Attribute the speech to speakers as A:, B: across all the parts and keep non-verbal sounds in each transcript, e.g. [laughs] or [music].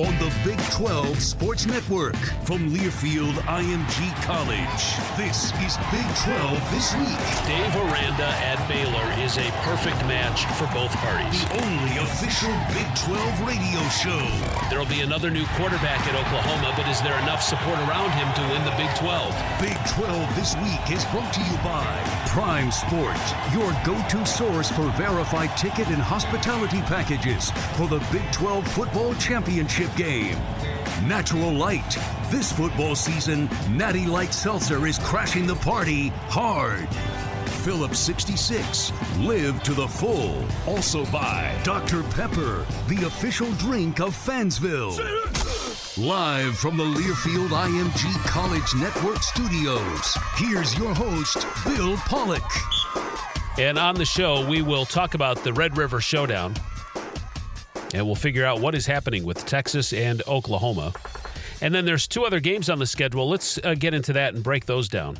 A: On the Big 12 Sports Network from Learfield IMG College. This is Big 12 This Week.
B: Dave Aranda at Baylor is a perfect match for both parties.
A: The only official Big 12 radio show.
B: There'll be another new quarterback at Oklahoma, but is there enough support around him to win the Big 12?
A: Big 12 This Week is brought to you by Prime Sport, your go-to source for verified ticket and hospitality packages for the Big 12 Football Championship game. Natural Light. This football season, Natty Light Seltzer is crashing the party hard. Phillips 66. Live to the full. Also by Dr. Pepper, the official drink of Fansville. Live from the Learfield IMG College Network studios, here's your host, Bill Pollock.
B: And on the show, we will talk about the Red River Showdown and we'll figure out what is happening with Texas and Oklahoma. And then there's two other games on the schedule. Let's uh, get into that and break those down.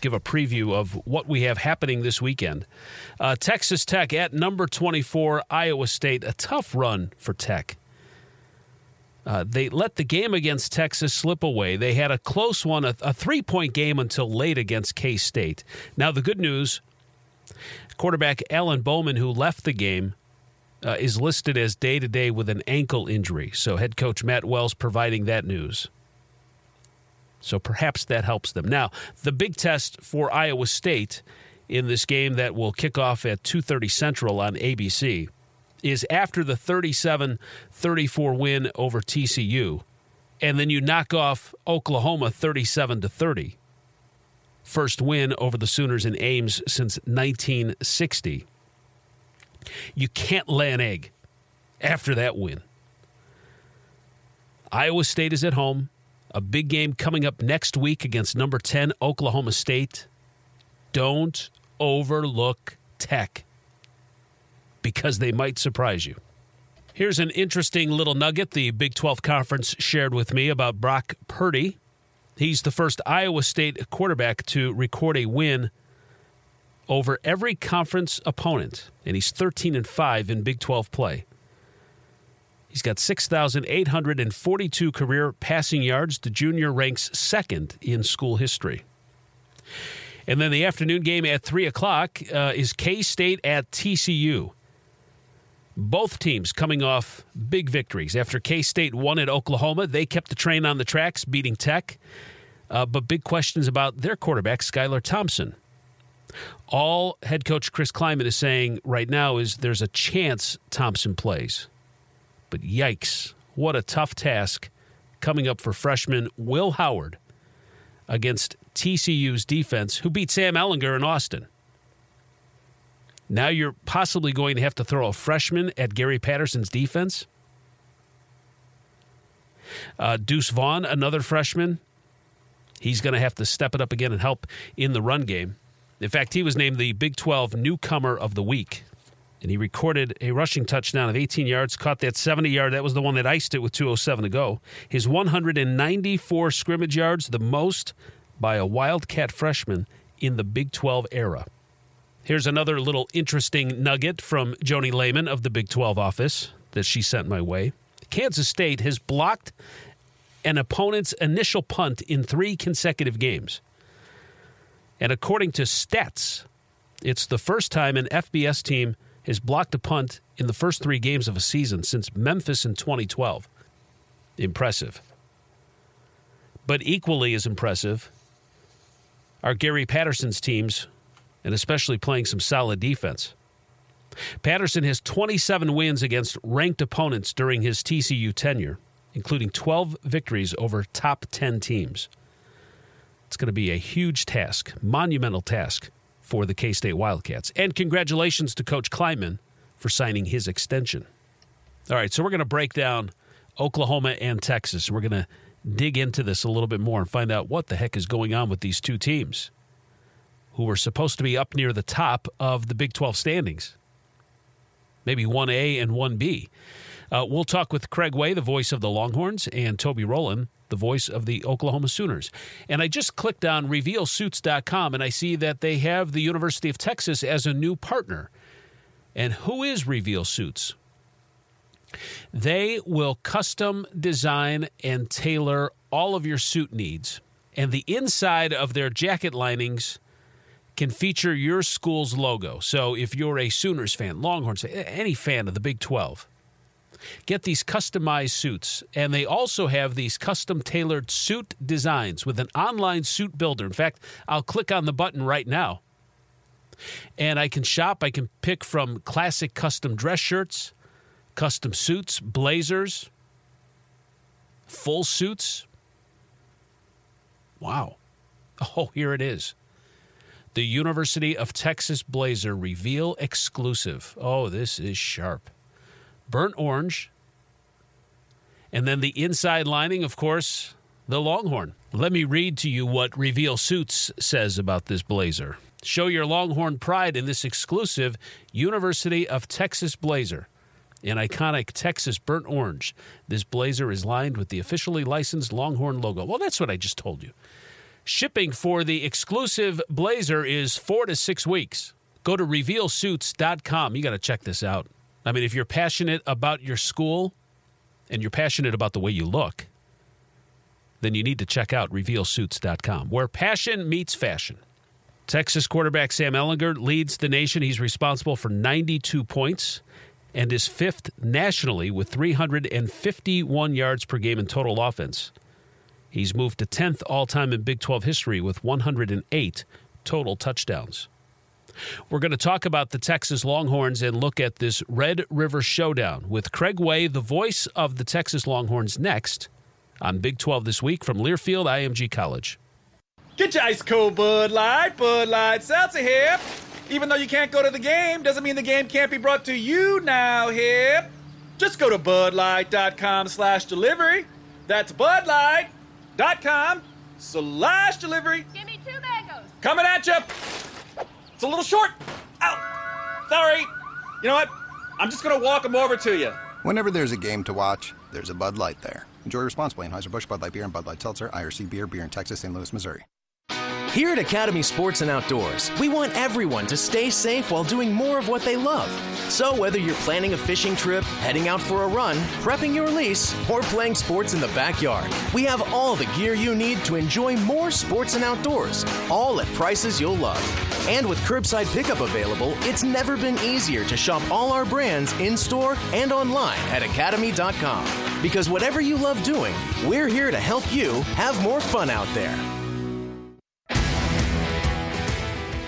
B: Give a preview of what we have happening this weekend. Uh, Texas Tech at number 24, Iowa State. A tough run for Tech. Uh, they let the game against Texas slip away. They had a close one, a, a three point game until late against K State. Now, the good news quarterback Alan Bowman, who left the game, uh, is listed as day to day with an ankle injury. So, head coach Matt Wells providing that news. So, perhaps that helps them. Now, the big test for Iowa State in this game that will kick off at 2:30 Central on ABC is after the 37-34 win over TCU and then you knock off Oklahoma 37 to 30. First win over the Sooners in Ames since 1960. You can't lay an egg after that win. Iowa State is at home. A big game coming up next week against number 10 Oklahoma State. Don't overlook Tech because they might surprise you. Here's an interesting little nugget the Big 12 Conference shared with me about Brock Purdy. He's the first Iowa State quarterback to record a win over every conference opponent, and he's 13 and 5 in Big 12 play. He's got 6,842 career passing yards. The junior ranks second in school history. And then the afternoon game at 3 o'clock uh, is K State at TCU. Both teams coming off big victories. After K State won at Oklahoma, they kept the train on the tracks, beating Tech. Uh, but big questions about their quarterback, Skylar Thompson. All head coach Chris Klieman is saying right now is there's a chance Thompson plays. But yikes, what a tough task coming up for freshman Will Howard against TCU's defense, who beat Sam Ehlinger in Austin. Now you're possibly going to have to throw a freshman at Gary Patterson's defense. Uh, Deuce Vaughn, another freshman, he's going to have to step it up again and help in the run game. In fact, he was named the Big 12 Newcomer of the Week. And he recorded a rushing touchdown of 18 yards, caught that 70 yard. That was the one that iced it with 2.07 to go. His 194 scrimmage yards, the most by a Wildcat freshman in the Big 12 era. Here's another little interesting nugget from Joni Lehman of the Big 12 office that she sent my way. Kansas State has blocked an opponent's initial punt in three consecutive games. And according to stats, it's the first time an FBS team has blocked a punt in the first three games of a season since Memphis in 2012. Impressive. But equally as impressive are Gary Patterson's teams, and especially playing some solid defense. Patterson has 27 wins against ranked opponents during his TCU tenure, including 12 victories over top 10 teams. It's going to be a huge task, monumental task for the K State Wildcats. And congratulations to Coach Klieman for signing his extension. All right, so we're going to break down Oklahoma and Texas. We're going to dig into this a little bit more and find out what the heck is going on with these two teams who were supposed to be up near the top of the Big 12 standings maybe 1A and 1B. Uh, we'll talk with Craig Way, the voice of the Longhorns, and Toby Rowland, the voice of the Oklahoma Sooners. And I just clicked on revealsuits.com and I see that they have the University of Texas as a new partner. And who is Reveal Suits? They will custom design and tailor all of your suit needs. And the inside of their jacket linings can feature your school's logo. So if you're a Sooners fan, Longhorns any fan of the Big 12, get these customized suits. And they also have these custom tailored suit designs with an online suit builder. In fact, I'll click on the button right now. And I can shop, I can pick from classic custom dress shirts, custom suits, blazers, full suits. Wow. Oh, here it is the University of Texas Blazer reveal exclusive. Oh, this is sharp. Burnt orange. And then the inside lining, of course, the Longhorn. Let me read to you what Reveal Suits says about this blazer. Show your Longhorn pride in this exclusive University of Texas blazer. An iconic Texas burnt orange. This blazer is lined with the officially licensed Longhorn logo. Well, that's what I just told you. Shipping for the exclusive blazer is four to six weeks. Go to revealsuits.com. You got to check this out. I mean, if you're passionate about your school and you're passionate about the way you look, then you need to check out revealsuits.com, where passion meets fashion. Texas quarterback Sam Ehlinger leads the nation. He's responsible for 92 points and is fifth nationally with 351 yards per game in total offense. He's moved to 10th all time in Big 12 history with 108 total touchdowns. We're going to talk about the Texas Longhorns and look at this Red River Showdown with Craig Way, the voice of the Texas Longhorns, next on Big 12 this week from Learfield IMG College.
C: Get your ice cold Bud Light, Bud Light Seltzer here. Even though you can't go to the game, doesn't mean the game can't be brought to you now, hip. Just go to budlight.com slash delivery. That's Bud Light dot com slash delivery.
D: Give me two mangoes.
C: Coming at you. It's a little short. Ow. Sorry. You know what? I'm just going to walk them over to you.
E: Whenever there's a game to watch, there's a Bud Light there. Enjoy responsibly. Anheuser-Busch Bud Light Beer and Bud Light Seltzer, IRC Beer, Beer in Texas, St. Louis, Missouri.
F: Here at Academy Sports and Outdoors, we want everyone to stay safe while doing more of what they love. So, whether you're planning a fishing trip, heading out for a run, prepping your lease, or playing sports in the backyard, we have all the gear you need to enjoy more sports and outdoors, all at prices you'll love. And with curbside pickup available, it's never been easier to shop all our brands in store and online at academy.com. Because whatever you love doing, we're here to help you have more fun out there.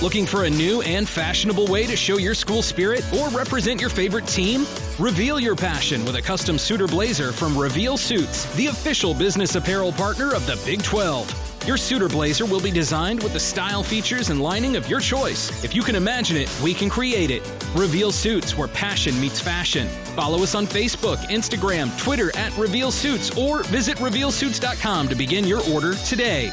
G: Looking for a new and fashionable way to show your school spirit or represent your favorite team? Reveal your passion with a custom suitor blazer from Reveal Suits, the official business apparel partner of the Big 12. Your suitor blazer will be designed with the style, features, and lining of your choice. If you can imagine it, we can create it. Reveal Suits, where passion meets fashion. Follow us on Facebook, Instagram, Twitter at Reveal Suits, or visit RevealSuits.com to begin your order today.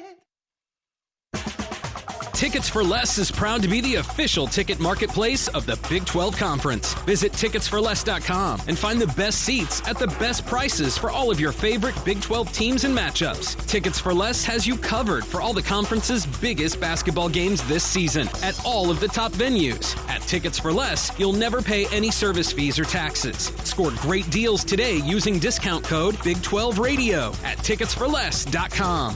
G: Tickets for Less is proud to be the official ticket marketplace of the Big 12 Conference. Visit ticketsforless.com and find the best seats at the best prices for all of your favorite Big 12 teams and matchups. Tickets for Less has you covered for all the conference's biggest basketball games this season at all of the top venues. At Tickets for Less, you'll never pay any service fees or taxes. Score great deals today using discount code Big 12 Radio at ticketsforless.com.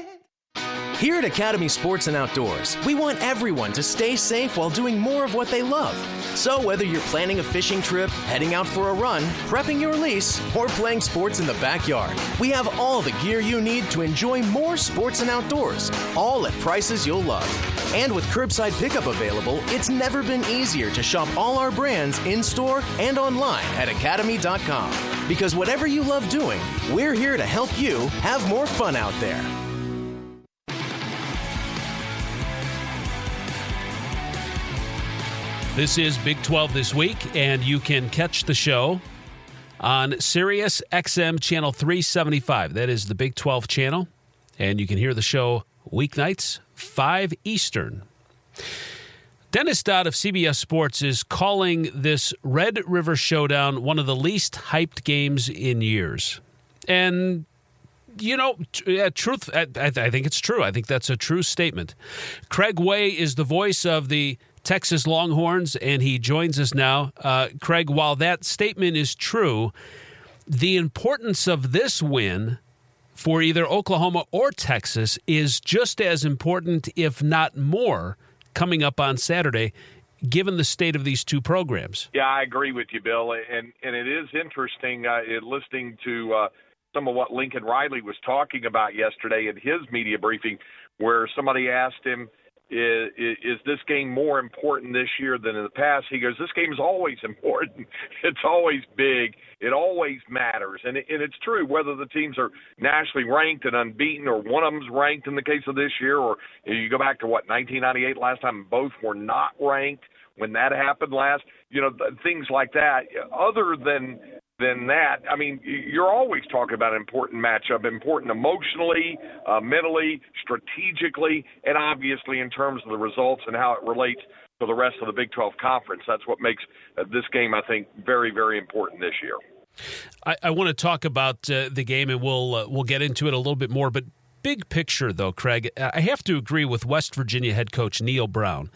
F: Here at Academy Sports and Outdoors, we want everyone to stay safe while doing more of what they love. So, whether you're planning a fishing trip, heading out for a run, prepping your lease, or playing sports in the backyard, we have all the gear you need to enjoy more sports and outdoors, all at prices you'll love. And with curbside pickup available, it's never been easier to shop all our brands in store and online at academy.com. Because whatever you love doing, we're here to help you have more fun out there.
B: This is Big 12 This Week, and you can catch the show on Sirius XM Channel 375. That is the Big 12 channel, and you can hear the show weeknights, 5 Eastern. Dennis Dodd of CBS Sports is calling this Red River Showdown one of the least hyped games in years. And you know, truth. I, I think it's true. I think that's a true statement. Craig Way is the voice of the Texas Longhorns, and he joins us now. Uh, Craig, while that statement is true, the importance of this win for either Oklahoma or Texas is just as important, if not more, coming up on Saturday, given the state of these two programs.
H: Yeah, I agree with you, Bill, and and it is interesting uh, listening to uh, some of what Lincoln Riley was talking about yesterday in his media briefing, where somebody asked him is, is this game more important this year than in the past? He goes, this game is always [laughs] important. It's always big. It always matters. And, it, and it's true, whether the teams are nationally ranked and unbeaten or one of them's ranked in the case of this year, or you go back to what, 1998 last time, both were not ranked when that happened last, you know, things like that. Other than than that. I mean, you're always talking about an important matchup, important emotionally, uh, mentally, strategically, and obviously in terms of the results and how it relates to the rest of the Big 12 conference. That's what makes uh, this game, I think, very, very important this year.
B: I, I want to talk about uh, the game, and we'll uh, we'll get into it a little bit more. But big picture, though, Craig, I have to agree with West Virginia head coach Neal Brown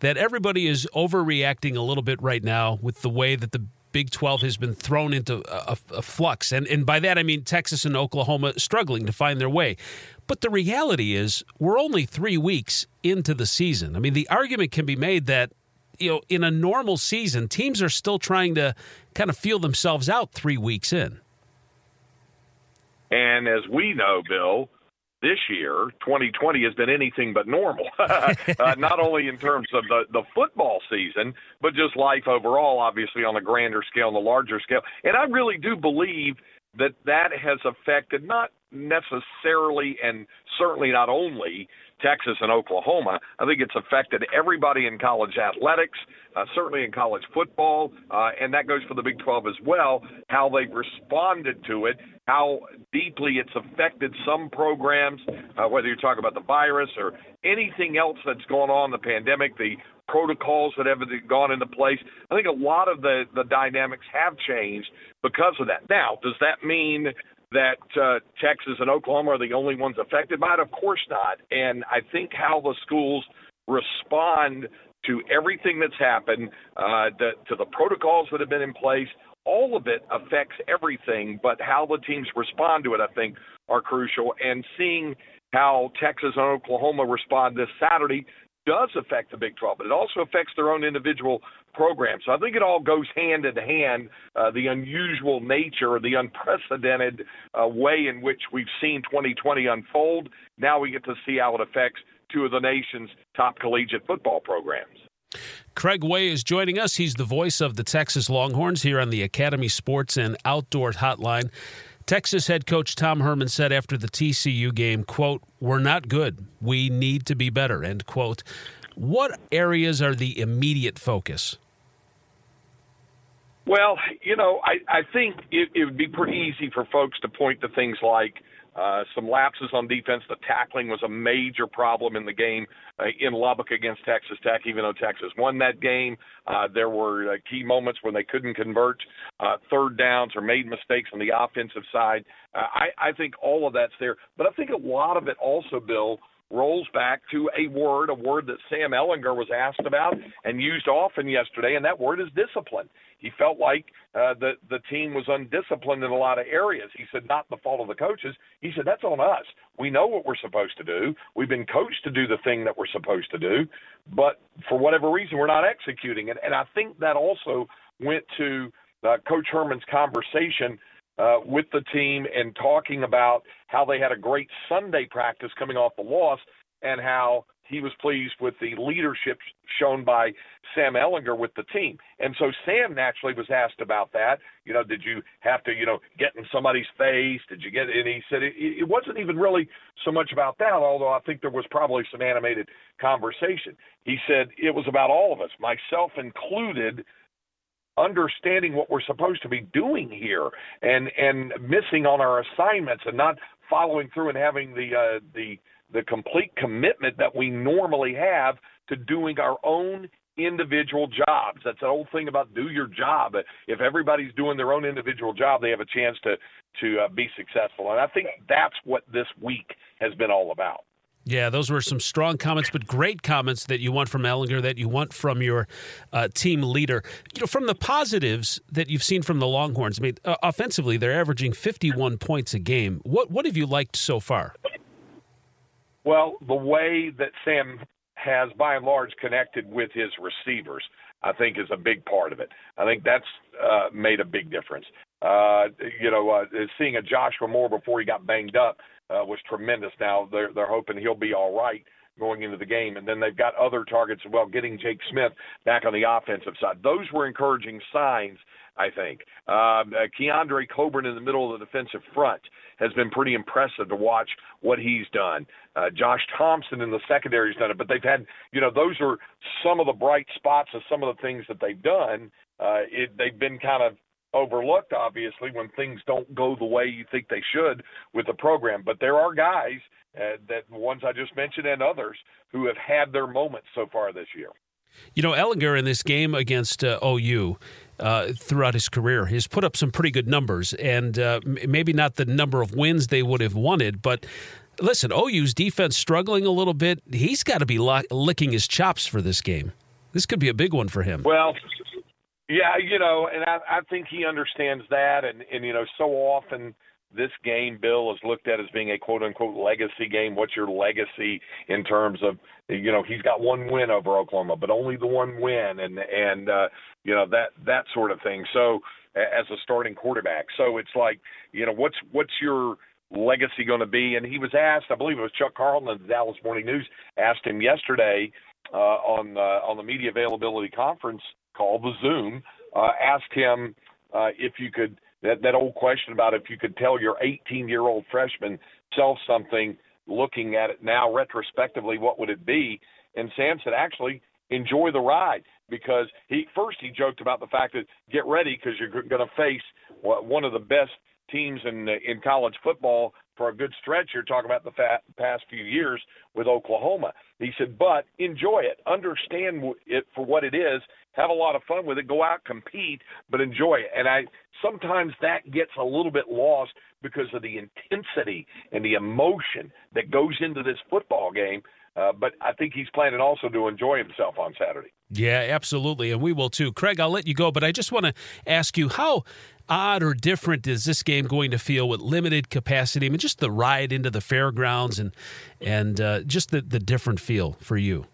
B: that everybody is overreacting a little bit right now with the way that the Big 12 has been thrown into a, a, flux. And, and by that, I mean Texas and Oklahoma struggling to find their way. But the reality is, we're only three weeks into the season. I mean, the argument can be made that, you know, in a normal season, teams are still trying to kind of feel themselves out three weeks in.
H: And as we know, Bill, this year, 2020 has been anything but normal. [laughs] uh, not only in terms of the, the football season, but just life overall, obviously on a grander scale and a larger scale. And I really do believe that that has affected not necessarily and certainly not only Texas and Oklahoma. I think it's affected everybody in college athletics, uh, certainly in college football, uh, and that goes for the Big 12 as well, how they've responded to it, how deeply it's affected some programs, uh, whether you're talking about the virus or anything else that's gone on, the pandemic, the protocols that have gone into place. I think a lot of the, the dynamics have changed because of that. Now, does that mean that uh, Texas and Oklahoma are the only ones affected by it? Of course not. And I think how the schools respond to everything that's happened, uh, the, to the protocols that have been in place, all of it affects everything. But how the teams respond to it, I think, are crucial. And seeing how Texas and Oklahoma respond this Saturday does affect the Big 12, but it also affects their own individual programs. So I think it all goes hand in hand. Uh, the unusual nature, the unprecedented uh, way in which we've seen 2020 unfold. Now we get to see how it affects two of the nation's top collegiate football programs.
B: Craig Way is joining us. He's the voice of the Texas Longhorns here on the Academy Sports and Outdoor Hotline. Texas head coach Tom Herman said after the TCU game, quote, "We're not good. We need to be better." End quote. What areas are the immediate focus?
H: Well, you know, I, I think it, it would be pretty easy for folks to point to things like uh, some lapses on defense. The tackling was a major problem in the game uh, in Lubbock against Texas Tech, even though Texas won that game. Uh, there were uh, key moments when they couldn't convert uh, third downs or made mistakes on the offensive side. Uh, I, I think all of that's there. But I think a lot of it also, Bill, rolls back to a word, a word that Sam Ehlinger was asked about and used often yesterday, and that word is discipline. He felt like uh, the the team was undisciplined in a lot of areas. He said, not the fault of the coaches. He said that's on us. We know what we're supposed to do. We've been coached to do the thing that we're supposed to do, but for whatever reason, we're not executing it. And I think that also went to uh, Coach Herman's conversation uh, with the team and talking about how they had a great Sunday practice coming off the loss and how he was pleased with the leadership shown by Sam Ehlinger with the team. And so Sam naturally was asked about that. You know, did you have to, you know, get in somebody's face? Did you get? And he said it, it wasn't even really so much about that, although I think there was probably some animated conversation. He said it was about all of us, myself included, understanding what we're supposed to be doing here and and missing on our assignments and not following through and having the uh, the the complete commitment that we normally have to doing our own individual jobs. That's the whole thing about do your job. If everybody's doing their own individual job, they have a chance to to uh, be successful. And I think that's what this week has been all about.
B: Yeah, those were some strong comments, but great comments that you want from Ehlinger, that you want from your uh, team leader. You know, from the positives that you've seen from the Longhorns, I mean, uh, offensively, they're averaging 51 points a game. What what have you liked so far?
H: Well, the way that Sam has, by and large, connected with his receivers, I think, is a big part of it. I think that's uh, made a big difference. Uh, you know, uh, seeing a Joshua Moore before he got banged up uh, was tremendous. Now they're they're hoping he'll be all right going into the game, and then they've got other targets well. Getting Jake Smith back on the offensive side, those were encouraging signs. I think um, uh, Keondre Coburn in the middle of the defensive front has been pretty impressive to watch what he's done. Uh, Josh Thompson in the secondary has done it, but they've had, you know, those are some of the bright spots of some of the things that they've done. Uh, it, they've been kind of overlooked, obviously, when things don't go the way you think they should with the program. But there are guys, uh, that ones I just mentioned and others, who have had their moments so far this year.
B: You know, Ehlinger in this game against uh, OU uh, throughout his career has put up some pretty good numbers, and uh, maybe not the number of wins they would have wanted, but listen, OU's defense struggling a little bit. He's got to be licking his chops for this game. This could be a big one for him.
H: Well, yeah, you know, and I, I think he understands that, and and you know, so often this game, Bill, is looked at as being a quote unquote legacy game. What's your legacy in terms of, you know, he's got one win over Oklahoma, but only the one win, and and uh, you know that that sort of thing. So as a starting quarterback, so it's like, you know, what's what's your legacy going to be? And he was asked, I believe it was Chuck Carlton of the Dallas Morning News asked him yesterday uh, on uh, on the media availability conference call, the Zoom, uh, asked him uh, if you could that that old question about if you could tell your 18 year old freshman self something, looking at it now retrospectively, what would it be? And Sam said, actually, enjoy the ride because he first he joked about the fact that get ready because you're going to face one of the best teams in in college football for a good stretch. You're talking about the fa- past few years with Oklahoma. He said, but enjoy it, understand it for what it is, have a lot of fun with it, go out, compete, but enjoy it. And I sometimes that gets a little bit lost because of the intensity and the emotion that goes into this football game. Uh, but I think he's planning also to enjoy himself on Saturday.
B: Yeah, absolutely. And we will too. Craig, I'll let you go, but I just want to ask you how odd or different is this game going to feel with limited capacity? I mean, just the ride into the fairgrounds and and uh, just the, the different feel for you.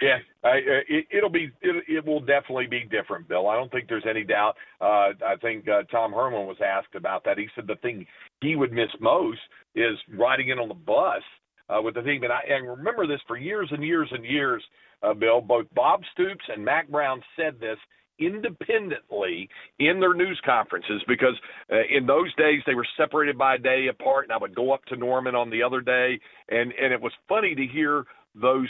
H: Yeah, I, uh, it, it'll be it, it will definitely be different, Bill. I don't think there's any doubt. Uh, I think uh, Tom Herman was asked about that. He said the thing he would miss most is riding in on the bus uh, with the team. And I and remember this for years and years and years, uh, Bill. Both Bob Stoops and Mack Brown said this independently in their news conferences because uh, in those days they were separated by a day apart and I would go up to Norman on the other day and and it was funny to hear those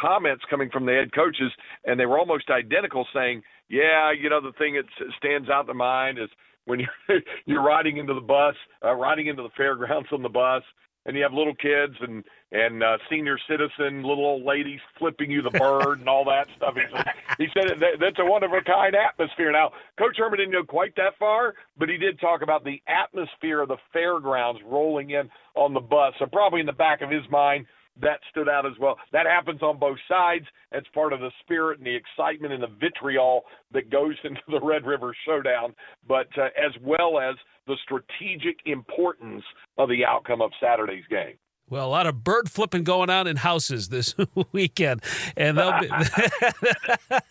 H: comments coming from the head coaches and they were almost identical saying yeah you know the thing that stands out in the mind is when you're [laughs] you're riding into the bus uh, riding into the fairgrounds on the bus and you have little kids and and uh, senior citizen little old ladies flipping you the bird and all that stuff. He said, he said that, that's a one of a kind atmosphere. Now, Coach Herman didn't go quite that far, but he did talk about the atmosphere of the fairgrounds rolling in on the bus. So probably in the back of his mind, that stood out as well. That happens on both sides. It's part of the spirit and the excitement and the vitriol that goes [laughs] into the Red River Showdown, but uh, as well as the strategic importance of the outcome of Saturday's game.
B: Well, a lot of bird flipping going on in houses this [laughs] weekend, and they'll be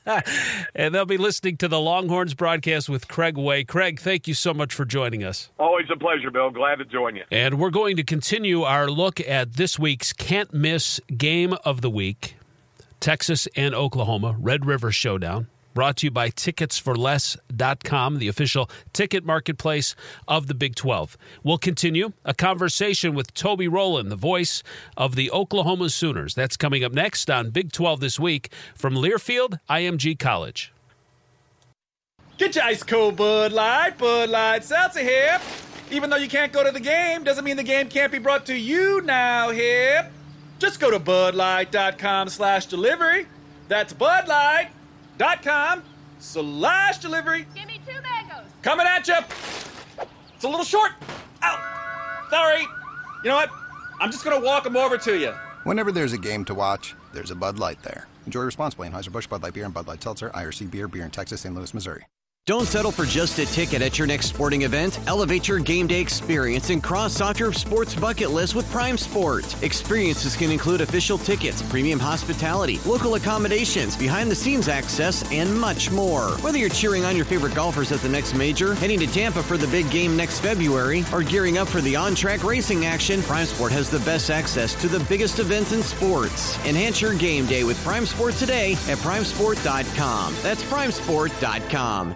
B: [laughs] and they'll be listening to the Longhorns broadcast with Craig Way. Craig, thank you so much for joining us.
H: Always a pleasure, Bill. Glad to join you.
B: And we're going to continue our look at this week's can't miss game of the week: Texas and Oklahoma Red River Showdown brought to you by ticketsforless.com, the official ticket marketplace of the Big 12. We'll continue a conversation with Toby Rowland, the voice of the Oklahoma Sooners. That's coming up next on Big 12 this week from Learfield IMG College.
C: Get your ice cold Bud Light, Bud Light Seltzer here. Even though you can't go to the game, doesn't mean the game can't be brought to you now here. Just go to budlight.com slash delivery. That's Bud Light dot com slash delivery.
I: Give me two mangoes.
C: Coming at you. It's a little short. Ow. Sorry. You know what? I'm just going to walk them over to you.
E: Whenever there's a game to watch, there's a Bud Light there. Enjoy responsibly. Anheuser-Busch Bud Light Beer and Bud Light Seltzer, IRC Beer, Beer in Texas, St. Louis, Missouri.
J: Don't settle for just a ticket at your next sporting event. Elevate your game day experience and cross off your sports bucket list with Prime Sport. Experiences can include official tickets, premium hospitality, local accommodations, behind the scenes access, and much more. Whether you're cheering on your favorite golfers at the next major, heading to Tampa for the big game next February, or gearing up for the on track racing action, Prime Sport has the best access to the biggest events in sports. Enhance your game day with Prime Sport today at primesport.com. That's primesport.com.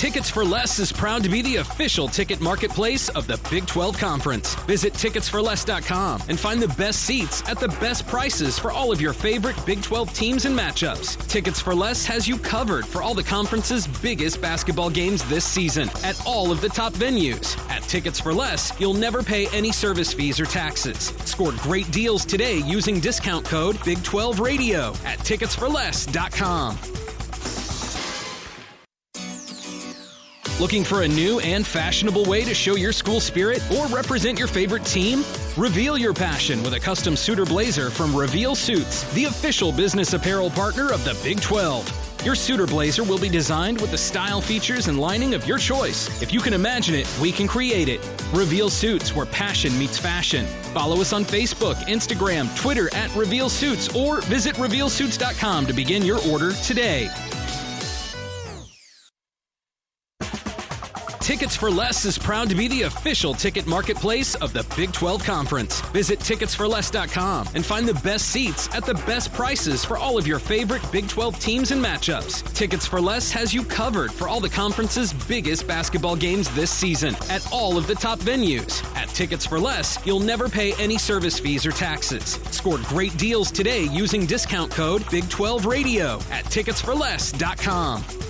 G: Tickets for Less is proud to be the official ticket marketplace of the Big 12 Conference. Visit ticketsforless.com and find the best seats at the best prices for all of your favorite Big 12 teams and matchups. Tickets for Less has you covered for all the conference's biggest basketball games this season at all of the top venues. At Tickets for Less, you'll never pay any service fees or taxes. Score great deals today using discount code Big 12 Radio at ticketsforless.com. Looking for a new and fashionable way to show your school spirit or represent your favorite team? Reveal your passion with a custom suit or blazer from Reveal Suits, the official business apparel partner of the Big 12. Your suit or blazer will be designed with the style, features, and lining of your choice. If you can imagine it, we can create it. Reveal Suits, where passion meets fashion. Follow us on Facebook, Instagram, Twitter at Reveal Suits, or visit RevealSuits.com to begin your order today. Tickets for Less is proud to be the official ticket marketplace of the Big 12 Conference. Visit ticketsforless.com and find the best seats at the best prices for all of your favorite Big 12 teams and matchups. Tickets for Less has you covered for all the conference's biggest basketball games this season at all of the top venues. At Tickets for Less, you'll never pay any service fees or taxes. Score great deals today using discount code Big 12 Radio at ticketsforless.com.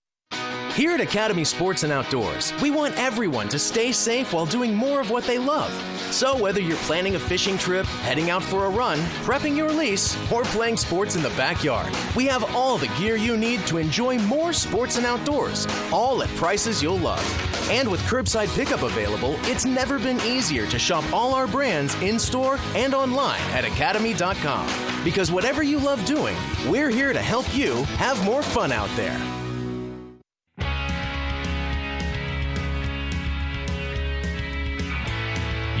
F: Here at Academy Sports and Outdoors, we want everyone to stay safe while doing more of what they love. So, whether you're planning a fishing trip, heading out for a run, prepping your lease, or playing sports in the backyard, we have all the gear you need to enjoy more sports and outdoors, all at prices you'll love. And with curbside pickup available, it's never been easier to shop all our brands in store and online at academy.com. Because whatever you love doing, we're here to help you have more fun out there.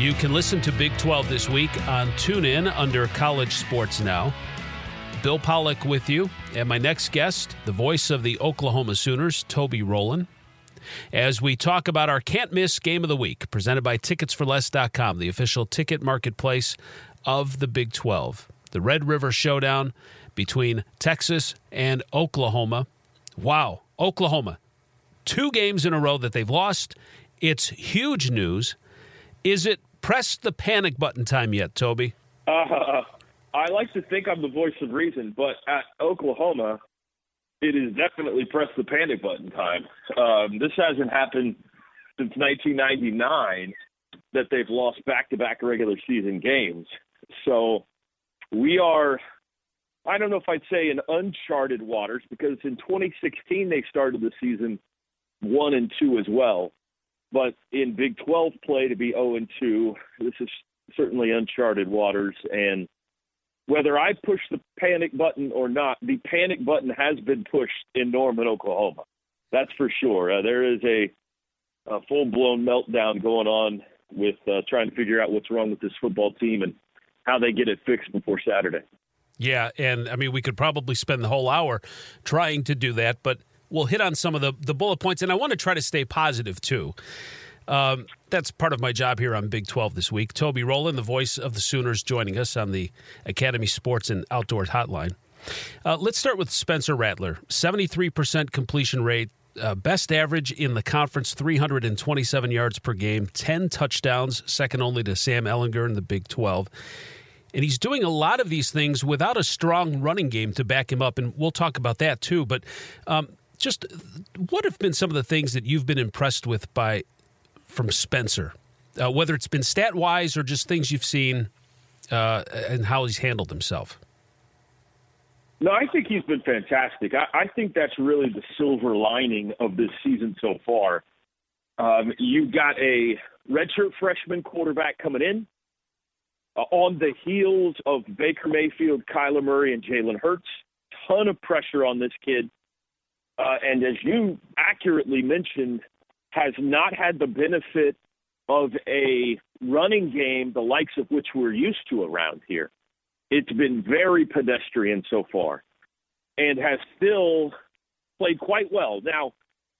B: You can listen to Big 12 this week on TuneIn under College Sports Now. Bill Pollock with you, and my next guest, the voice of the Oklahoma Sooners, Toby Rowland, as we talk about our can't miss game of the week, presented by TicketsForLess.com, the official ticket marketplace of the Big 12. The Red River Showdown between Texas and Oklahoma. Wow, Oklahoma. Two games in a row that they've lost. It's huge news. Is it press the panic button time yet, Toby?
K: Uh, I like to think I'm the voice of reason, but at Oklahoma, it is definitely press the panic button time. Um, this hasn't happened since 1999 that they've lost back-to-back regular season games. So we are, I don't know if I'd say in uncharted waters because in 2016 they started the season one and two as well. But in Big 12 play to be 0 and 2, this is certainly uncharted waters. And whether I push the panic button or not, the panic button has been pushed in Norman, Oklahoma. That's for sure. Uh, there is a, a full blown meltdown going on with uh, trying to figure out what's wrong with this football team and how they get it fixed before Saturday.
B: Yeah, and I mean we could probably spend the whole hour trying to do that, but we'll hit on some of the, the bullet points, and I want to try to stay positive too. Um, that's part of my job here on Big 12 this week. Toby Rowland, the voice of the Sooners, joining us on the Academy Sports and Outdoors Hotline. Uh, let's start with Spencer Rattler. 73% completion rate, uh, best average in the conference, 327 yards per game, 10 touchdowns, second only to Sam Ehlinger in the Big 12. And he's doing a lot of these things without a strong running game to back him up. And we'll talk about that too. But um, just what have been some of the things that you've been impressed with by from Spencer, uh, whether it's been stat wise or just things you've seen uh, and how he's handled himself?
K: No, I think he's been fantastic. I, I think that's really the silver lining of this season so far. Um, you've got a redshirt freshman quarterback coming in uh, on the heels of Baker Mayfield, Kyler Murray, and Jalen Hurts. Ton of pressure on this kid. Uh, and as you accurately mentioned, has not had the benefit of a running game the likes of which we're used to around here. It's been very pedestrian so far and has still played quite well. Now,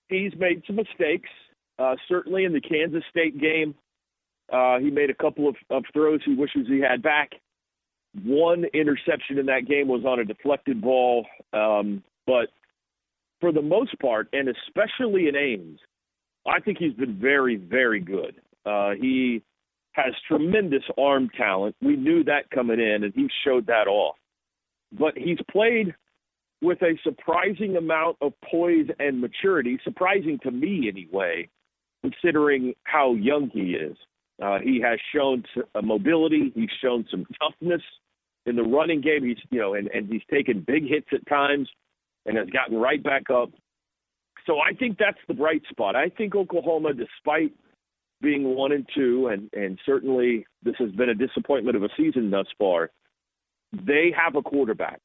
K: he's made some mistakes. Uh, certainly in the Kansas State game, uh, he made a couple of, of throws he wishes he had back. One interception in that game was on a deflected ball. Um, but for the most part, and especially in Ames, I think he's been very, very good. Uh, he has tremendous arm talent. We knew that coming in, and he showed that off. But he's played with a surprising amount of poise and maturity, surprising to me anyway, considering how young he is. Uh, he has shown a mobility. He's shown some toughness in the running game. He's you know, and, and he's taken big hits at times, and has gotten right back up. So I think that's the bright spot. I think Oklahoma, despite being one and two, and and certainly this has been a disappointment of a season thus far. They have a quarterback.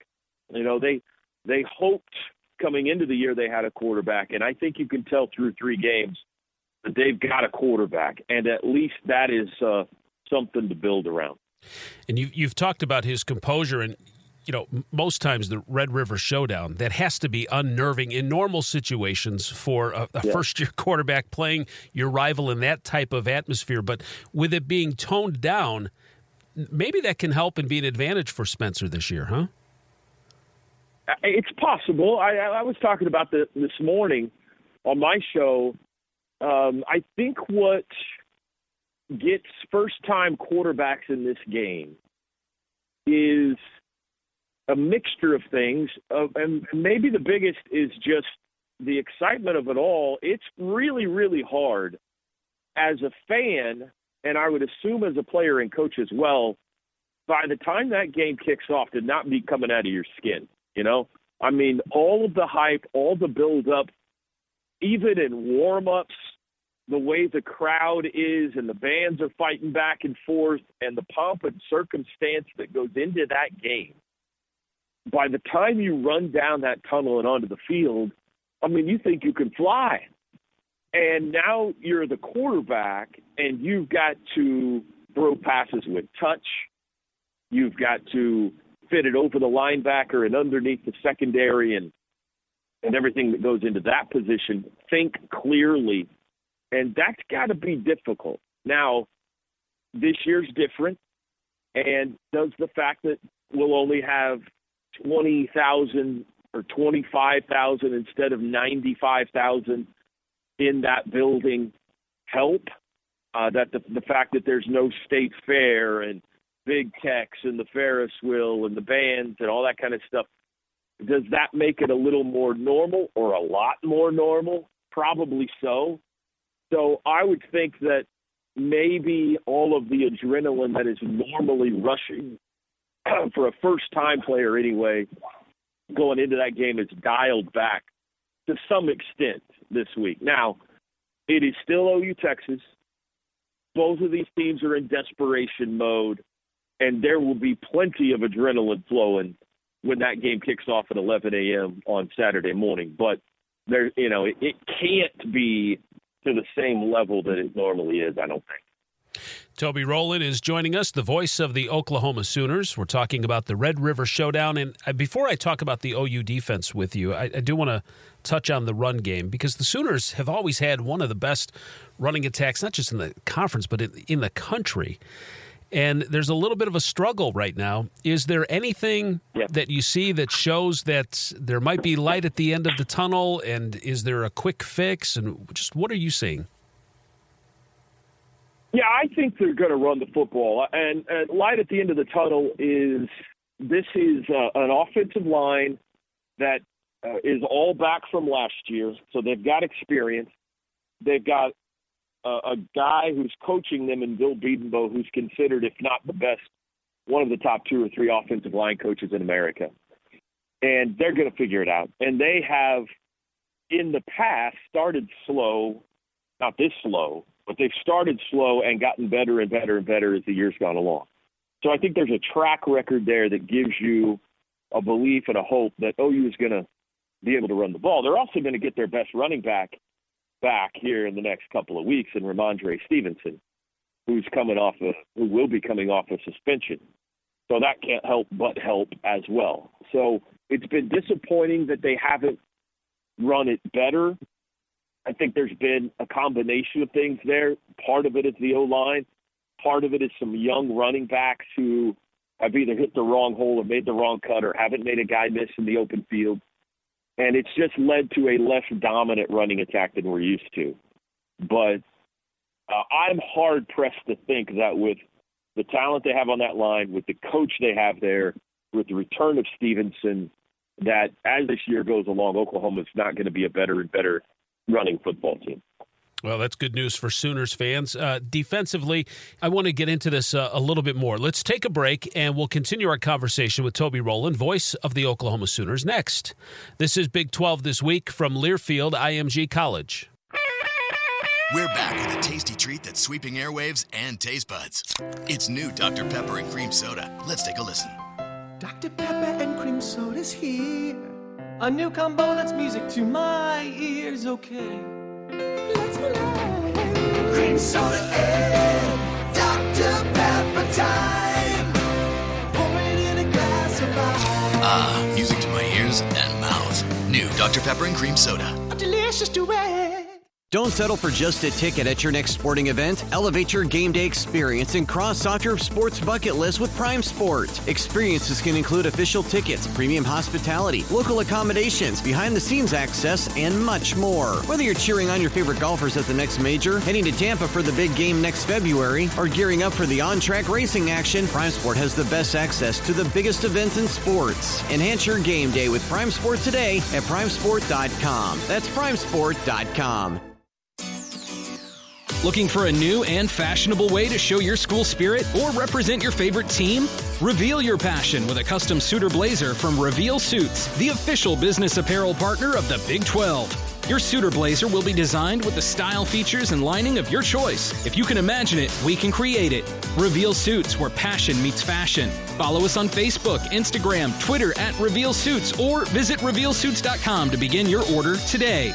K: You know they they hoped coming into the year they had a quarterback, and I think you can tell through three games that they've got a quarterback, and at least that is uh, something to build around.
B: And you, you've talked about his composure, and you know, most times the Red River Showdown, that has to be unnerving in normal situations for a, a yeah. first year [laughs] quarterback playing your rival in that type of atmosphere. But with it being toned down, maybe that can help and be an advantage for Spencer this year, huh?
K: Uh, it's possible. I, I was talking about the, this morning on my show. Um, I think what gets first time quarterbacks in this game is a mixture of things, uh, and maybe the biggest is just the excitement of it all. It's really, really hard as a fan, and I would assume as a player and coach as well. By the time that game kicks off, to not be coming out of your skin, you know. I mean, all of the hype, all the build up, even in warm ups, the way the crowd is and the bands are fighting back and forth, and the pomp and circumstance that goes into that game by the time you run down that tunnel and onto the field, I mean, you think you can fly. And now you're the quarterback, and you've got to throw passes with touch. You've got to fit it over the linebacker and underneath the secondary and and everything that goes into that position. Think clearly. And that's got to be difficult. Now, this year's different. And does the fact that we'll only have 20,000 or 25,000 instead of 95,000 in that building help. Uh, that the, the fact that there's no state fair and Big Tex and the Ferris wheel and the bands and all that kind of stuff, does that make it a little more normal or a lot more normal? Probably so. So I would think that maybe all of the adrenaline that is normally rushing [clears throat] for a first time player anyway, going into that game is dialed back to some extent this week. Now, it is still OU Texas. Both of these teams are in desperation mode, and there will be plenty of adrenaline flowing when that game kicks off at 11 a.m. on Saturday morning. But there, you know, it, it can't be to the same level that it normally is. I don't think.
B: Toby Rowland is joining us, the voice of the Oklahoma Sooners. We're talking about the Red River Showdown. And uh, before I talk about the OU defense with you, I, I do want to touch on the run game because the Sooners have always had one of the best running attacks, not just in the conference, but in, in the country. And there's a little bit of a struggle right now. Is there anything yep. that you see that shows that there might be light at the end of the tunnel? And is there a quick fix? And just what are you seeing?
K: Yeah, I think they're going to run the football. And, and light at the end of the tunnel is this is uh, an offensive line that uh, is all back from last year, so they've got experience. They've got uh, a guy who's coaching them in Bill Bedenbaugh, who's considered, if not the best, one of the top two or three offensive line coaches in America. And they're going to figure it out. And they have, in the past, started slow, not this slow, but they've started slow and gotten better and better and better as the years gone along. So I think there's a track record there that gives you a belief and a hope that OU is going to be able to run the ball. They're also going to get their best running back back here in the next couple of weeks in Rhamondre Stevenson, who's coming off a, who will be coming off a suspension. So that can't help but help as well. So it's been disappointing that they haven't run it better I think there's been a combination of things there. Part of it is the O line. Part of it is some young running backs who have either hit the wrong hole or made the wrong cut or haven't made a guy miss in the open field. And it's just led to a less dominant running attack than we're used to. But uh, I'm hard pressed to think that with the talent they have on that line, with the coach they have there, with the return of Stevenson, that as this year goes along, Oklahoma is not going to be a better and better running football team.
B: Well, that's good news for Sooners fans. Uh, defensively, I want to get into this uh, a little bit more. Let's take a break and we'll continue our conversation with Toby Rowland, voice of the Oklahoma Sooners, next. This is Big 12 This Week from Learfield IMG College.
L: We're back with a tasty treat that's sweeping airwaves and taste buds. It's new Dr. Pepper and Cream Soda. Let's take a listen.
M: Dr. Pepper and Cream Soda's here a new combo that's music to my ears, okay. Let's play. Cream soda and Dr. Pepper time. Pour it in a glass of ice.
L: Ah, music to my ears and mouth. New Dr. Pepper and Cream Soda.
M: A delicious duet.
J: Don't settle for just a ticket at your next sporting event. Elevate your game day experience and cross off your sports bucket list with Prime Sport. Experiences can include official tickets, premium hospitality, local accommodations, behind the scenes access, and much more. Whether you're cheering on your favorite golfers at the next major, heading to Tampa for the big game next February, or gearing up for the on track racing action, Prime Sport has the best access to the biggest events in sports. Enhance your game day with Prime Sport today at primesport.com. That's primesport.com.
G: Looking for a new and fashionable way to show your school spirit or represent your favorite team? Reveal your passion with a custom suit or blazer from Reveal Suits, the official business apparel partner of the Big 12. Your suit or blazer will be designed with the style, features, and lining of your choice. If you can imagine it, we can create it. Reveal Suits, where passion meets fashion. Follow us on Facebook, Instagram, Twitter at Reveal Suits, or visit RevealSuits.com to begin your order today.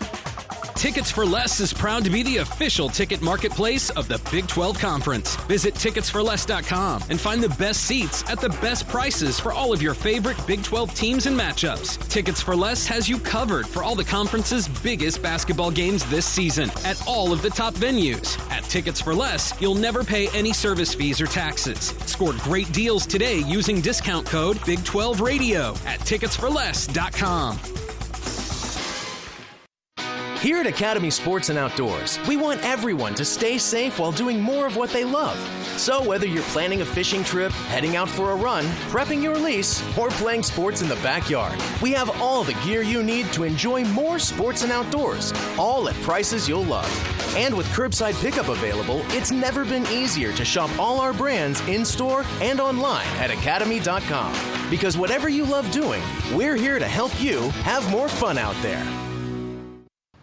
G: Tickets for Less is proud to be the official ticket marketplace of the Big 12 Conference. Visit ticketsforless.com and find the best seats at the best prices for all of your favorite Big 12 teams and matchups. Tickets for Less has you covered for all the conference's biggest basketball games this season at all of the top venues. At Tickets for Less, you'll never pay any service fees or taxes. Score great deals today using discount code Big 12 Radio at ticketsforless.com.
F: Here at Academy Sports and Outdoors, we want everyone to stay safe while doing more of what they love. So, whether you're planning a fishing trip, heading out for a run, prepping your lease, or playing sports in the backyard, we have all the gear you need to enjoy more sports and outdoors, all at prices you'll love. And with curbside pickup available, it's never been easier to shop all our brands in store and online at academy.com. Because whatever you love doing, we're here to help you have more fun out there.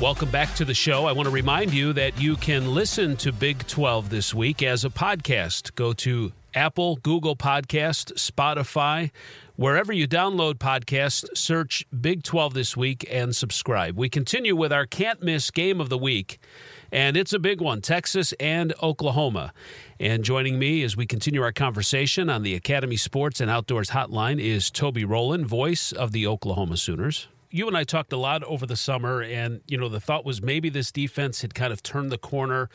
B: Welcome back to the show. I want to remind you that you can listen to Big 12 this week as a podcast. Go to Apple, Google Podcast, Spotify, wherever you download podcasts, search Big 12 this week and subscribe. We continue with our can't miss game of the week, and it's a big one Texas and Oklahoma. And joining me as we continue our conversation on the Academy Sports and Outdoors Hotline is Toby Rowland, voice of the Oklahoma Sooners you and I talked a lot over the summer, and you know the thought was maybe this defense had kind of turned the corner.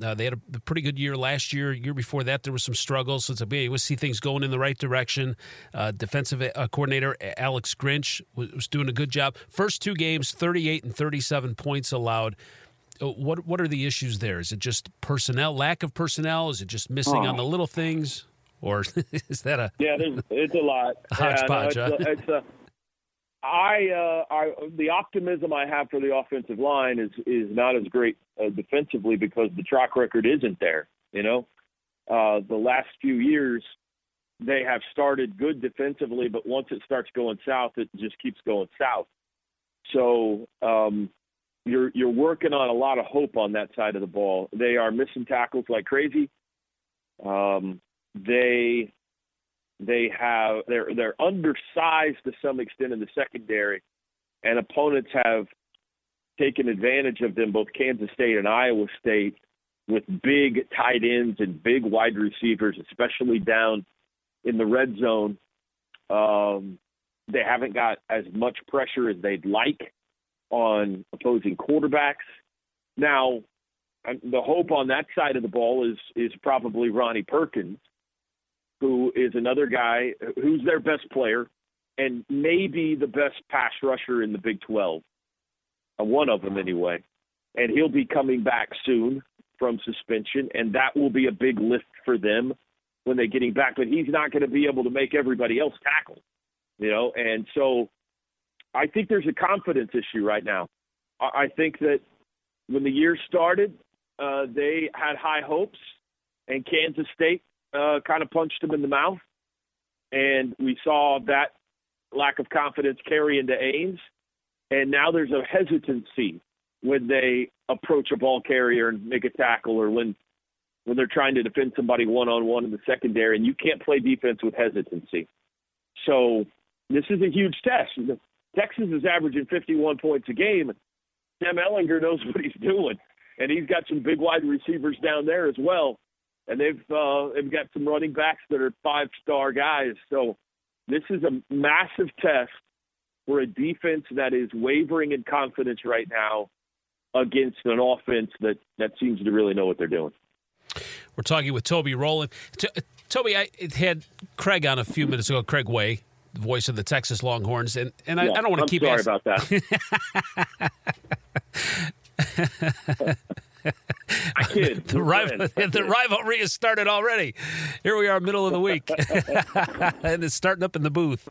B: Uh, they had a, a, pretty good year last year. Year before that, there was some struggles. So it's like, hey, we see things going in the right direction. Uh, defensive uh, coordinator Alex Grinch was, was, doing a good job. First two games, 38 and 37 points allowed. Uh, what what are the issues there? Is it just personnel, lack of personnel? Is it just missing oh. on the little things, or [laughs] is that a
K: yeah? it's a lot. [laughs]
B: Hodgepodge.
K: Yeah, no, it's, a, it's a I, uh, I, the optimism I have for the offensive line is is not as great uh, defensively because the track record isn't there. You know, uh, the last few years they have started good defensively, but once it starts going south, it just keeps going south. So um, you're you're working on a lot of hope on that side of the ball. They are missing tackles like crazy. Um, they they have they're they're undersized to some extent in the secondary, and opponents have taken advantage of them. Both Kansas State and Iowa State with big tight ends and big wide receivers, especially down in the red zone. Um, they haven't got as much pressure as they'd like on opposing quarterbacks. Now, the hope on that side of the ball is is probably Ronnie Perkins who is another guy who's their best player and maybe the best pass rusher in the Big 12. Uh, one of them, anyway. And he'll be coming back soon from suspension, and that will be a big lift for them when they're getting back. But he's not going to be able to make everybody else tackle, you know. And so I think there's a confidence issue right now. I think that when the year started, uh, they had high hopes, and Kansas State uh, kind of punched him in the mouth, and we saw that lack of confidence carry into Ames. And now there's a hesitancy when they approach a ball carrier and make a tackle, or when when they're trying to defend somebody one on one in the secondary, and you can't play defense with hesitancy. So this is a huge test. Texas is averaging 51 points a game. Sam Ehlinger knows what he's doing, and he's got some big wide receivers down there as well and they've uh, they've got some running backs that are five star guys. So this is a massive test for a defense that is wavering in confidence right now against an offense that that seems to really know what they're doing.
B: We're talking with Toby Rowland. T- Toby, I had Craig on a few minutes ago. Craig Way, the voice of the Texas Longhorns, and and
K: yeah,
B: I, I, don't want to keep
K: sorry
B: asking.
K: about that. [laughs] [laughs] I kid. [laughs]
B: the, rival, the rivalry has started already. Here we are, middle of the week, [laughs] and it's starting up in the booth.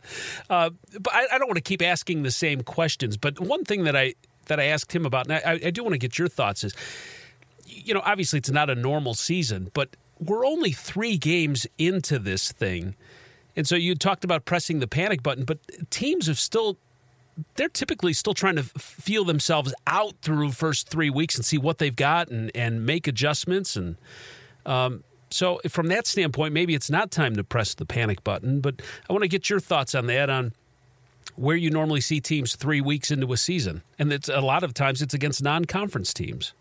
B: Uh, but I, I, don't want to keep asking the same questions. But one thing that I that I asked him about, and I, I do want to get your thoughts, is you know, obviously it's not a normal season, but we're only three games into this thing. And so you talked about pressing the panic button, but teams have still they're typically still trying to feel themselves out through first three weeks and see what they've got and, and make adjustments. And um, So, from that standpoint, maybe it's not time to press the panic button, but I want to get your thoughts on that on where you normally see teams three weeks into a season. And it's a lot of times it's against non conference teams.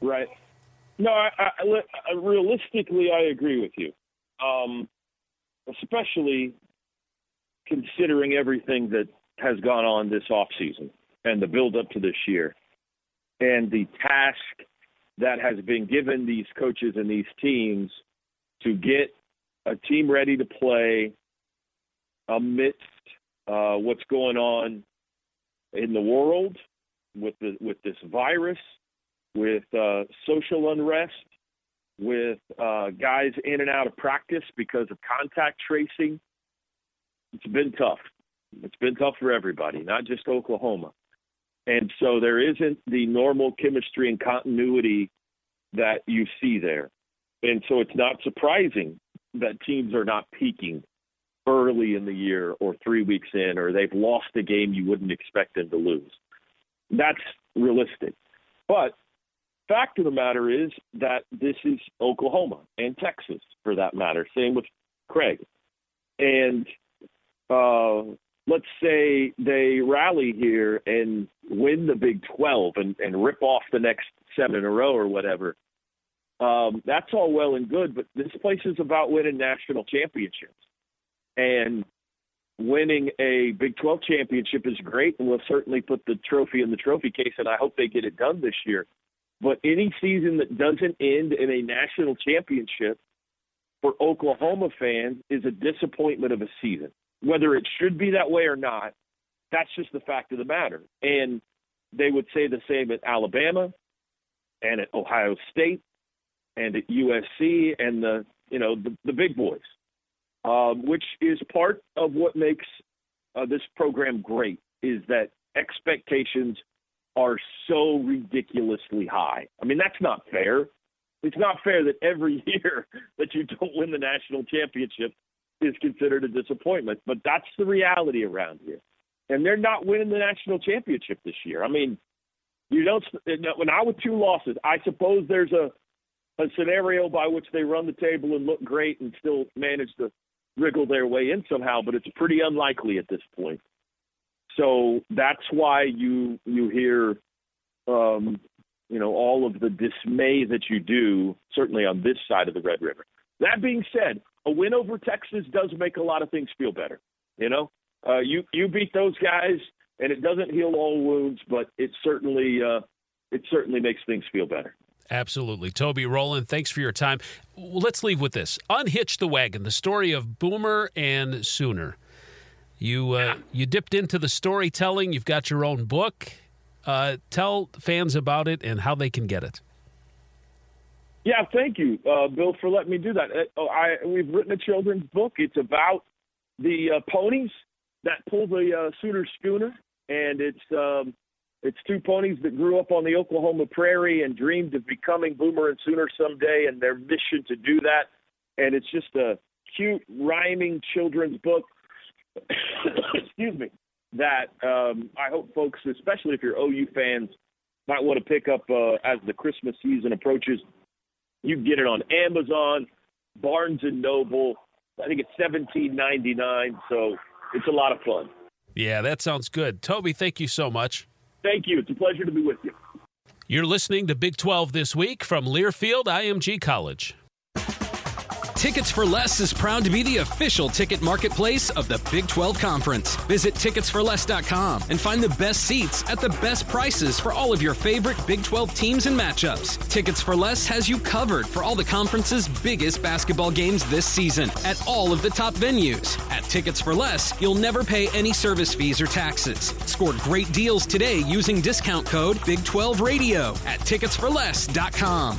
K: Right. No, I, I, realistically, I agree with you, um, especially considering everything that has gone on this offseason and the build up to this year and the task that has been given these coaches and these teams to get a team ready to play amidst uh, what's going on in the world with the with this virus, with uh, social unrest, with uh, guys in and out of practice because of contact tracing. It's been tough. It's been tough for everybody, not just Oklahoma. And so there isn't the normal chemistry and continuity that you see there. And so it's not surprising that teams are not peaking early in the year or three weeks in, or they've lost a game you wouldn't expect them to lose. That's realistic. But fact of the matter is that this is Oklahoma and Texas, for that matter. Same with Craig. And uh, let's say they rally here and win the Big 12 and, and rip off the next seven in a row or whatever. Um, that's all well and good, but this place is about winning national championships. And winning a Big 12 championship is great, and we'll certainly put the trophy in the trophy case, and I hope they get it done this year. But any season that doesn't end in a national championship for Oklahoma fans is a disappointment of a season. Whether it should be that way or not, that's just the fact of the matter. And they would say the same at Alabama and at Ohio State and at USC and the you know the, the big boys um, which is part of what makes uh, this program great, is that expectations are so ridiculously high. I mean, that's not fair. It's not fair that every [laughs] year that you don't win the national championship is considered a disappointment, but that's the reality around here. And they're not winning the national championship this year. I mean, you don't. When I with two losses, I suppose there's a a scenario by which they run the table and look great and still manage to wriggle their way in somehow, but it's pretty unlikely at this point. So that's why you you hear, um, you know, all of the dismay that you do, certainly on this side of the Red River. That being said, a win over Texas does make a lot of things feel better. You know, uh, you you beat those guys, and it doesn't heal all wounds, but it certainly uh, it certainly makes things feel better.
B: Absolutely. Toby Rowland, thanks for your time. Let's leave with this. Unhitch the Wagon, the story of Boomer and Sooner. You uh, you dipped into the storytelling. You've got your own book. Uh, tell fans about it and how they can get it.
K: Yeah, thank you, uh, Bill, for letting me do that. Uh, I, we've written a children's book. It's about the uh, ponies that pull the uh, Sooner schooner, and it's um, it's two ponies that grew up on the Oklahoma prairie and dreamed of becoming Boomer and Sooner someday, and their mission to do that. And it's just a cute, rhyming children's book. [coughs] excuse me. That um, I hope folks, especially if you're OU fans, might want to pick up uh, as the Christmas season approaches. You can get it on Amazon, Barnes and Noble. I think it's seventeen ninety nine. So it's a lot of fun.
B: Yeah, that sounds good. Toby, thank you so much.
K: Thank you. It's a pleasure to be with you.
B: You're listening to Big 12 This Week from Learfield IMG College.
G: Tickets for Less is proud to be the official ticket marketplace of the Big 12 Conference. Visit ticketsforless.com and find the best seats at the best prices for all of your favorite Big 12 teams and matchups. Tickets for Less has you covered for all the conference's biggest basketball games this season at all of the top venues. At Tickets for Less, you'll never pay any service fees or taxes. Score great deals today using discount code Big 12 Radio at ticketsforless.com.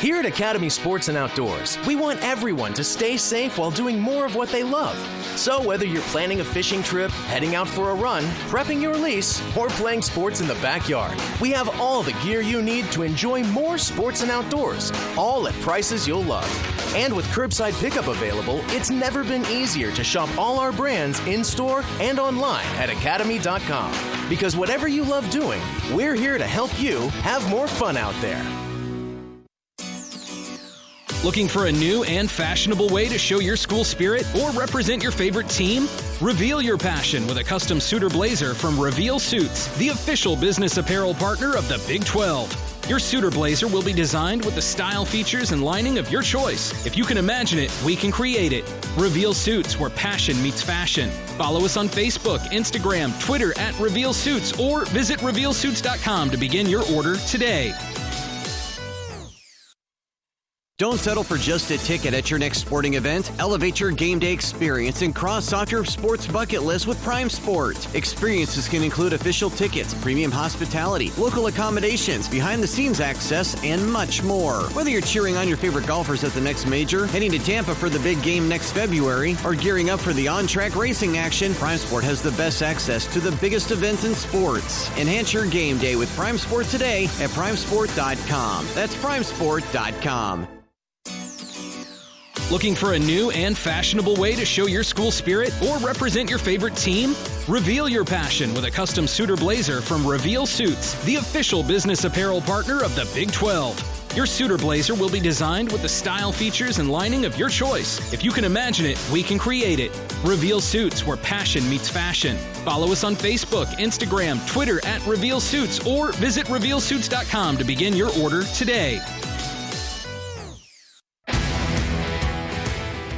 F: Here at Academy Sports and Outdoors, we want everyone to stay safe while doing more of what they love. So, whether you're planning a fishing trip, heading out for a run, prepping your lease, or playing sports in the backyard, we have all the gear you need to enjoy more sports and outdoors, all at prices you'll love. And with curbside pickup available, it's never been easier to shop all our brands in store and online at academy.com. Because whatever you love doing, we're here to help you have more fun out there.
G: Looking for a new and fashionable way to show your school spirit or represent your favorite team? Reveal your passion with a custom suit or blazer from Reveal Suits, the official business apparel partner of the Big 12. Your suit or blazer will be designed with the style, features, and lining of your choice. If you can imagine it, we can create it. Reveal Suits, where passion meets fashion. Follow us on Facebook, Instagram, Twitter at Reveal Suits, or visit RevealSuits.com to begin your order today.
J: Don't settle for just a ticket at your next sporting event. Elevate your game day experience and cross off your sports bucket list with Prime Sport. Experiences can include official tickets, premium hospitality, local accommodations, behind the scenes access, and much more. Whether you're cheering on your favorite golfers at the next major, heading to Tampa for the big game next February, or gearing up for the on track racing action, Prime Sport has the best access to the biggest events in sports. Enhance your game day with Prime Sport today at primesport.com. That's primesport.com.
G: Looking for a new and fashionable way to show your school spirit or represent your favorite team? Reveal your passion with a custom suit or blazer from Reveal Suits, the official business apparel partner of the Big 12. Your suit or blazer will be designed with the style, features, and lining of your choice. If you can imagine it, we can create it. Reveal Suits, where passion meets fashion. Follow us on Facebook, Instagram, Twitter at Reveal Suits, or visit RevealSuits.com to begin your order today.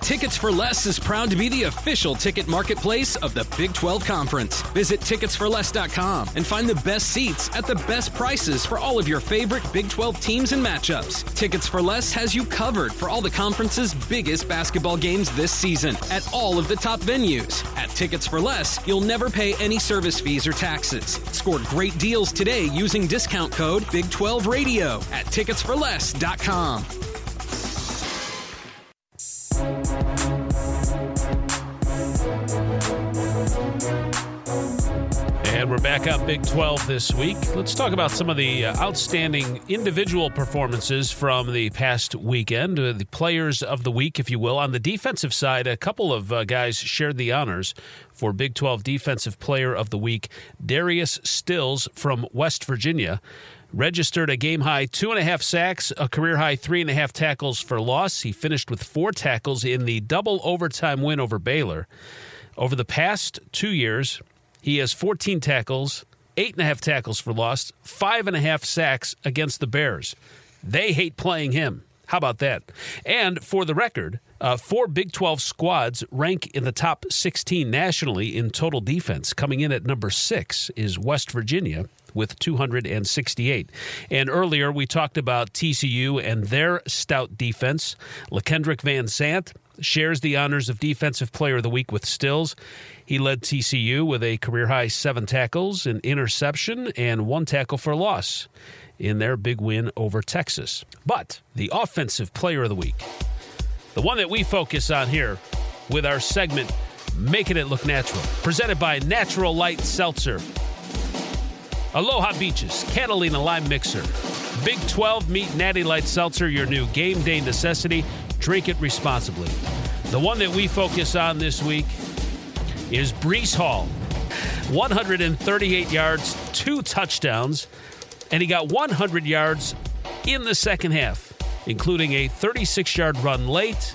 G: Tickets for Less is proud to be the official ticket marketplace of the Big 12 Conference. Visit ticketsforless.com and find the best seats at the best prices for all of your favorite Big 12 teams and matchups. Tickets for Less has you covered for all the conference's biggest basketball games this season at all of the top venues. At Tickets for Less, you'll never pay any service fees or taxes. Score great deals today using discount code Big 12 Radio at ticketsforless.com.
B: we're back up Big 12 this week. Let's talk about some of the uh, outstanding individual performances from the past weekend, uh, the players of the week, if you will. On the defensive side, a couple of uh, guys shared the honors for Big 12 Defensive Player of the Week. Darius Stills from West Virginia registered a game high two and a half sacks, a career high three and a half tackles for loss. He finished with four tackles in the double overtime win over Baylor. Over the past two years, he has 14 tackles, eight and a half tackles for loss, five and a half sacks against the Bears. They hate playing him. How about that? And for the record, uh, four Big 12 squads rank in the top 16 nationally in total defense. Coming in at number six is West Virginia with 268. And earlier we talked about TCU and their stout defense. LaKendrick Van Zandt shares the honors of Defensive Player of the Week with Stills. He led TCU with a career high seven tackles, an interception, and one tackle for loss in their big win over Texas. But the Offensive Player of the Week, the one that we focus on here with our segment, Making It Look Natural, presented by Natural Light Seltzer. Aloha Beaches, Catalina Lime Mixer, Big 12 Meet Natty Light Seltzer, your new game day necessity. Drink it responsibly. The one that we focus on this week is Breece Hall. 138 yards, two touchdowns, and he got 100 yards in the second half, including a 36 yard run late,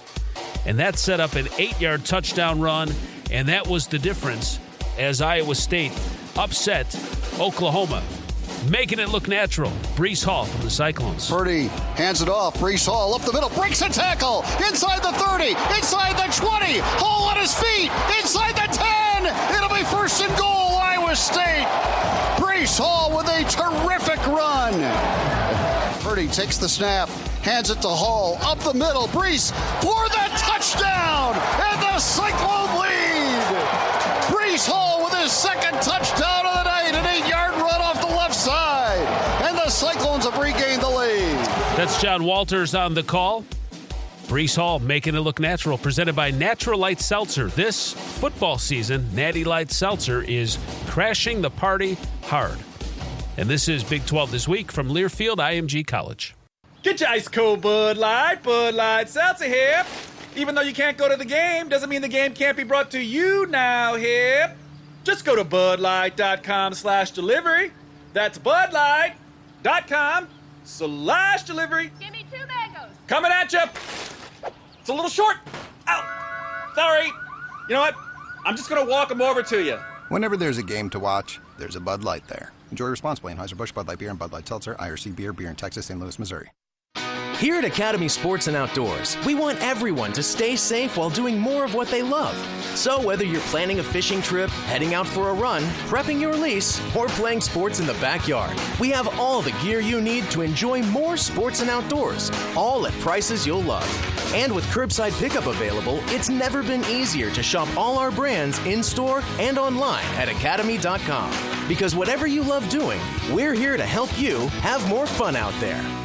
B: and that set up an eight yard touchdown run, and that was the difference as Iowa State upset Oklahoma making it look natural. Breece Hall from the Cyclones.
I: Purdy hands it off. Breece Hall up the middle, breaks a tackle inside the 30, inside the 20. Hall on his feet, inside the 10. It'll be first and goal, Iowa State. Breece Hall with a terrific run. Purdy takes the snap, hands it to Hall up the middle. Breece for the touchdown, and the Cyclone lead. Breece Hall with his second touchdown the Cyclones have regained the lead.
B: That's John Walters on the call. Breece Hall making it look natural, presented by Natural Light Seltzer. This football season, Natty Light Seltzer is crashing the party hard. And this is Big 12 this week from Learfield IMG College.
C: Get your ice cold Bud Light. Bud Light Seltzer here. Even though you can't go to the game, doesn't mean the game can't be brought to you now here. Just go to budlight.com slash delivery. That's budlight.com slash delivery.
N: Give me two mangoes.
C: Coming at you. It's a little short. Ow. Sorry. You know what? I'm just going to walk them over to you.
E: Whenever there's a game to watch, there's a Bud Light there. Enjoy responsibly. Anheuser-Busch Bud Light Beer and Bud Light Seltzer, IRC Beer, Beer in Texas, St. Louis, Missouri.
F: Here at Academy Sports and Outdoors, we want everyone to stay safe while doing more of what they love. So, whether you're planning a fishing trip, heading out for a run, prepping your lease, or playing sports in the backyard, we have all the gear you need to enjoy more sports and outdoors, all at prices you'll love. And with curbside pickup available, it's never been easier to shop all our brands in store and online at academy.com. Because whatever you love doing, we're here to help you have more fun out there.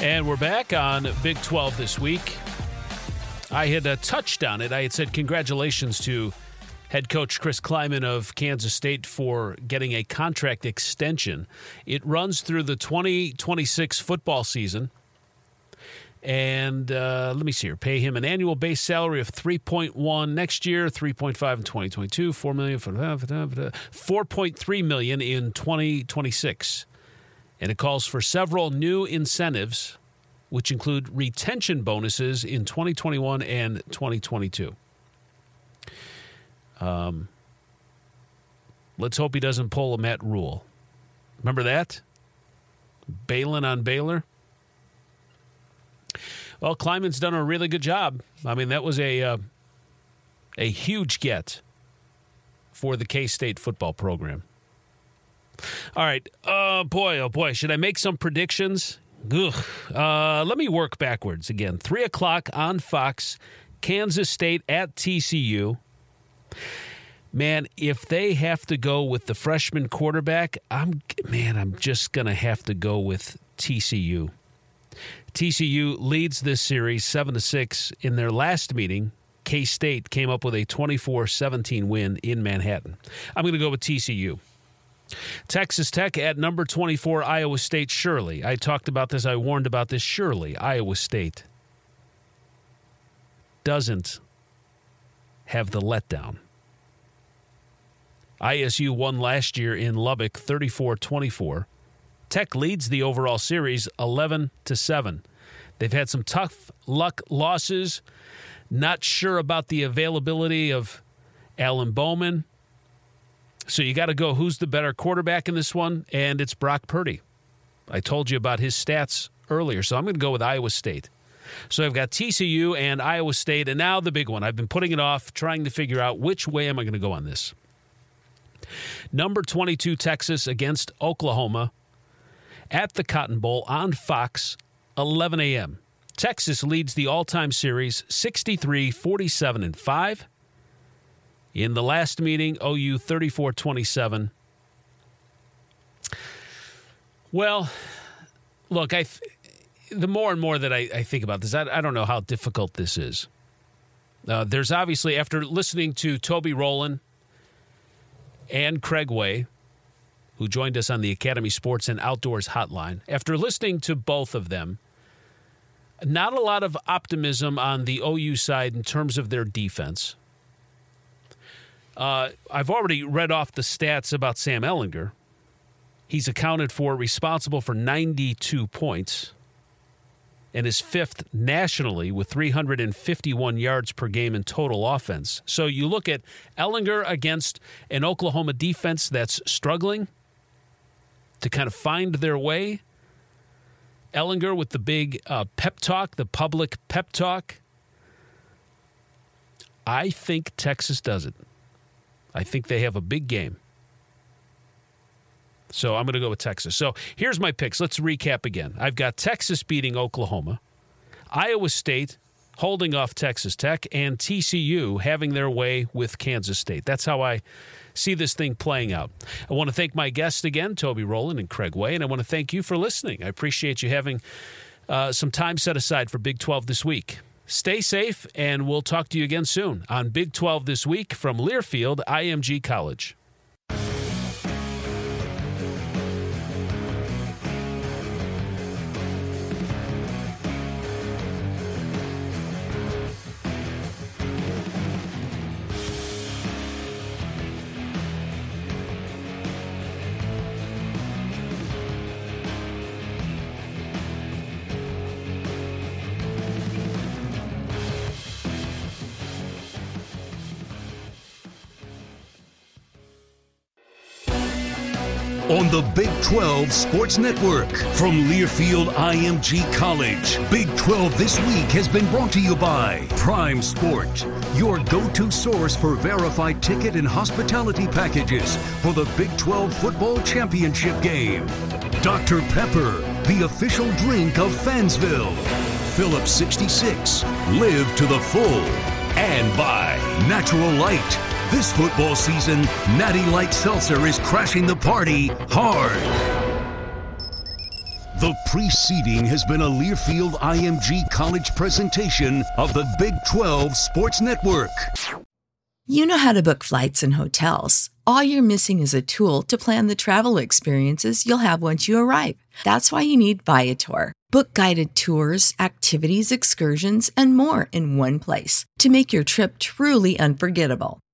B: And we're back on Big 12 this week. I had uh, touched on it. I had said congratulations to head coach Chris Klieman of Kansas State for getting a contract extension. It runs through the 2026 football season. And uh, let me see here. Pay him an annual base salary of 3.1 next year, 3.5 in 2022, 4 million, 4.3 million in 2026 and it calls for several new incentives, which include retention bonuses in 2021 and 2022. Um, let's hope he doesn't pull a Matt Rhule. Remember that? Balin on Baylor. Well, Klieman's done a really good job. I mean, that was a uh, a huge get for the K State football program. All right. Oh, boy. Oh, boy. Should I make some predictions? Ugh. Uh, let me work backwards again. Three o'clock on Fox, Kansas State at TCU. Man, if they have to go with the freshman quarterback, I'm man, I'm just gonna have to go with TCU. TCU leads this series seven to six. In their last meeting, K State came up with a 24-17 win in Manhattan. I'm gonna go with TCU. Texas Tech at number 24, Iowa State, surely. I talked about this, I warned about this, surely. Iowa State doesn't have the letdown. ISU won last year in Lubbock 34 24. Tech leads the overall series 11 to 7. They've had some tough luck losses. Not sure about the availability of Alan Bowman. So you got to go who's the better quarterback in this one, and it's Brock Purdy. I told you about his stats earlier, so I'm going to go with Iowa State. So I've got TCU and Iowa State, and now the big one. I've been putting it off, trying to figure out which way am I going to go on this. Number 22 Texas against Oklahoma at the Cotton Bowl on Fox, 11 a.m. Texas leads the all-time series 63 47 and 5. In the last meeting, OU 34 27. Well, look, I th- the more and more that I, I think about this, I, I don't know how difficult this is. Uh, there's obviously, after listening to Toby Rowland and Craig Way, who joined us on the Academy Sports and Outdoors hotline, after listening to both of them, not a lot of optimism on the OU side in terms of their defense. Uh, I've already read off the stats about Sam Ehlinger. He's accounted for, responsible for 92 points and is fifth nationally with 351 yards per game in total offense. So you look at Ehlinger against an Oklahoma defense that's struggling to kind of find their way. Ehlinger with the big uh, pep talk, the public pep talk. I think Texas does it. I think they have a big game. So I'm going to go with Texas. So here's my picks. Let's recap again. I've got Texas beating Oklahoma, Iowa State holding off Texas Tech, and TCU having their way with Kansas State. That's how I see this thing playing out. I want to thank my guests again, Toby Rowland and Craig Way, and I want to thank you for listening. I appreciate you having uh, some time set aside for Big 12 this week. Stay safe, and we'll talk to you again soon on Big 12 This Week from Learfield IMG College.
A: On the Big 12 Sports Network. From Learfield IMG College, Big 12 This Week has been brought to you by Prime Sport, your go to source for verified ticket and hospitality packages for the Big 12 Football Championship game. Dr. Pepper, the official drink of Fansville. Phillips 66, live to the full. And by Natural Light this football season, Natty Light Seltzer is crashing the party hard. The preceding has been a Learfield IMG College presentation of the Big 12 Sports Network.
N: You know how to book flights and hotels. All you're missing is a tool to plan the travel experiences you'll have once you arrive. That's why you need Viator. Book guided tours, activities, excursions, and more in one place to make your trip truly unforgettable.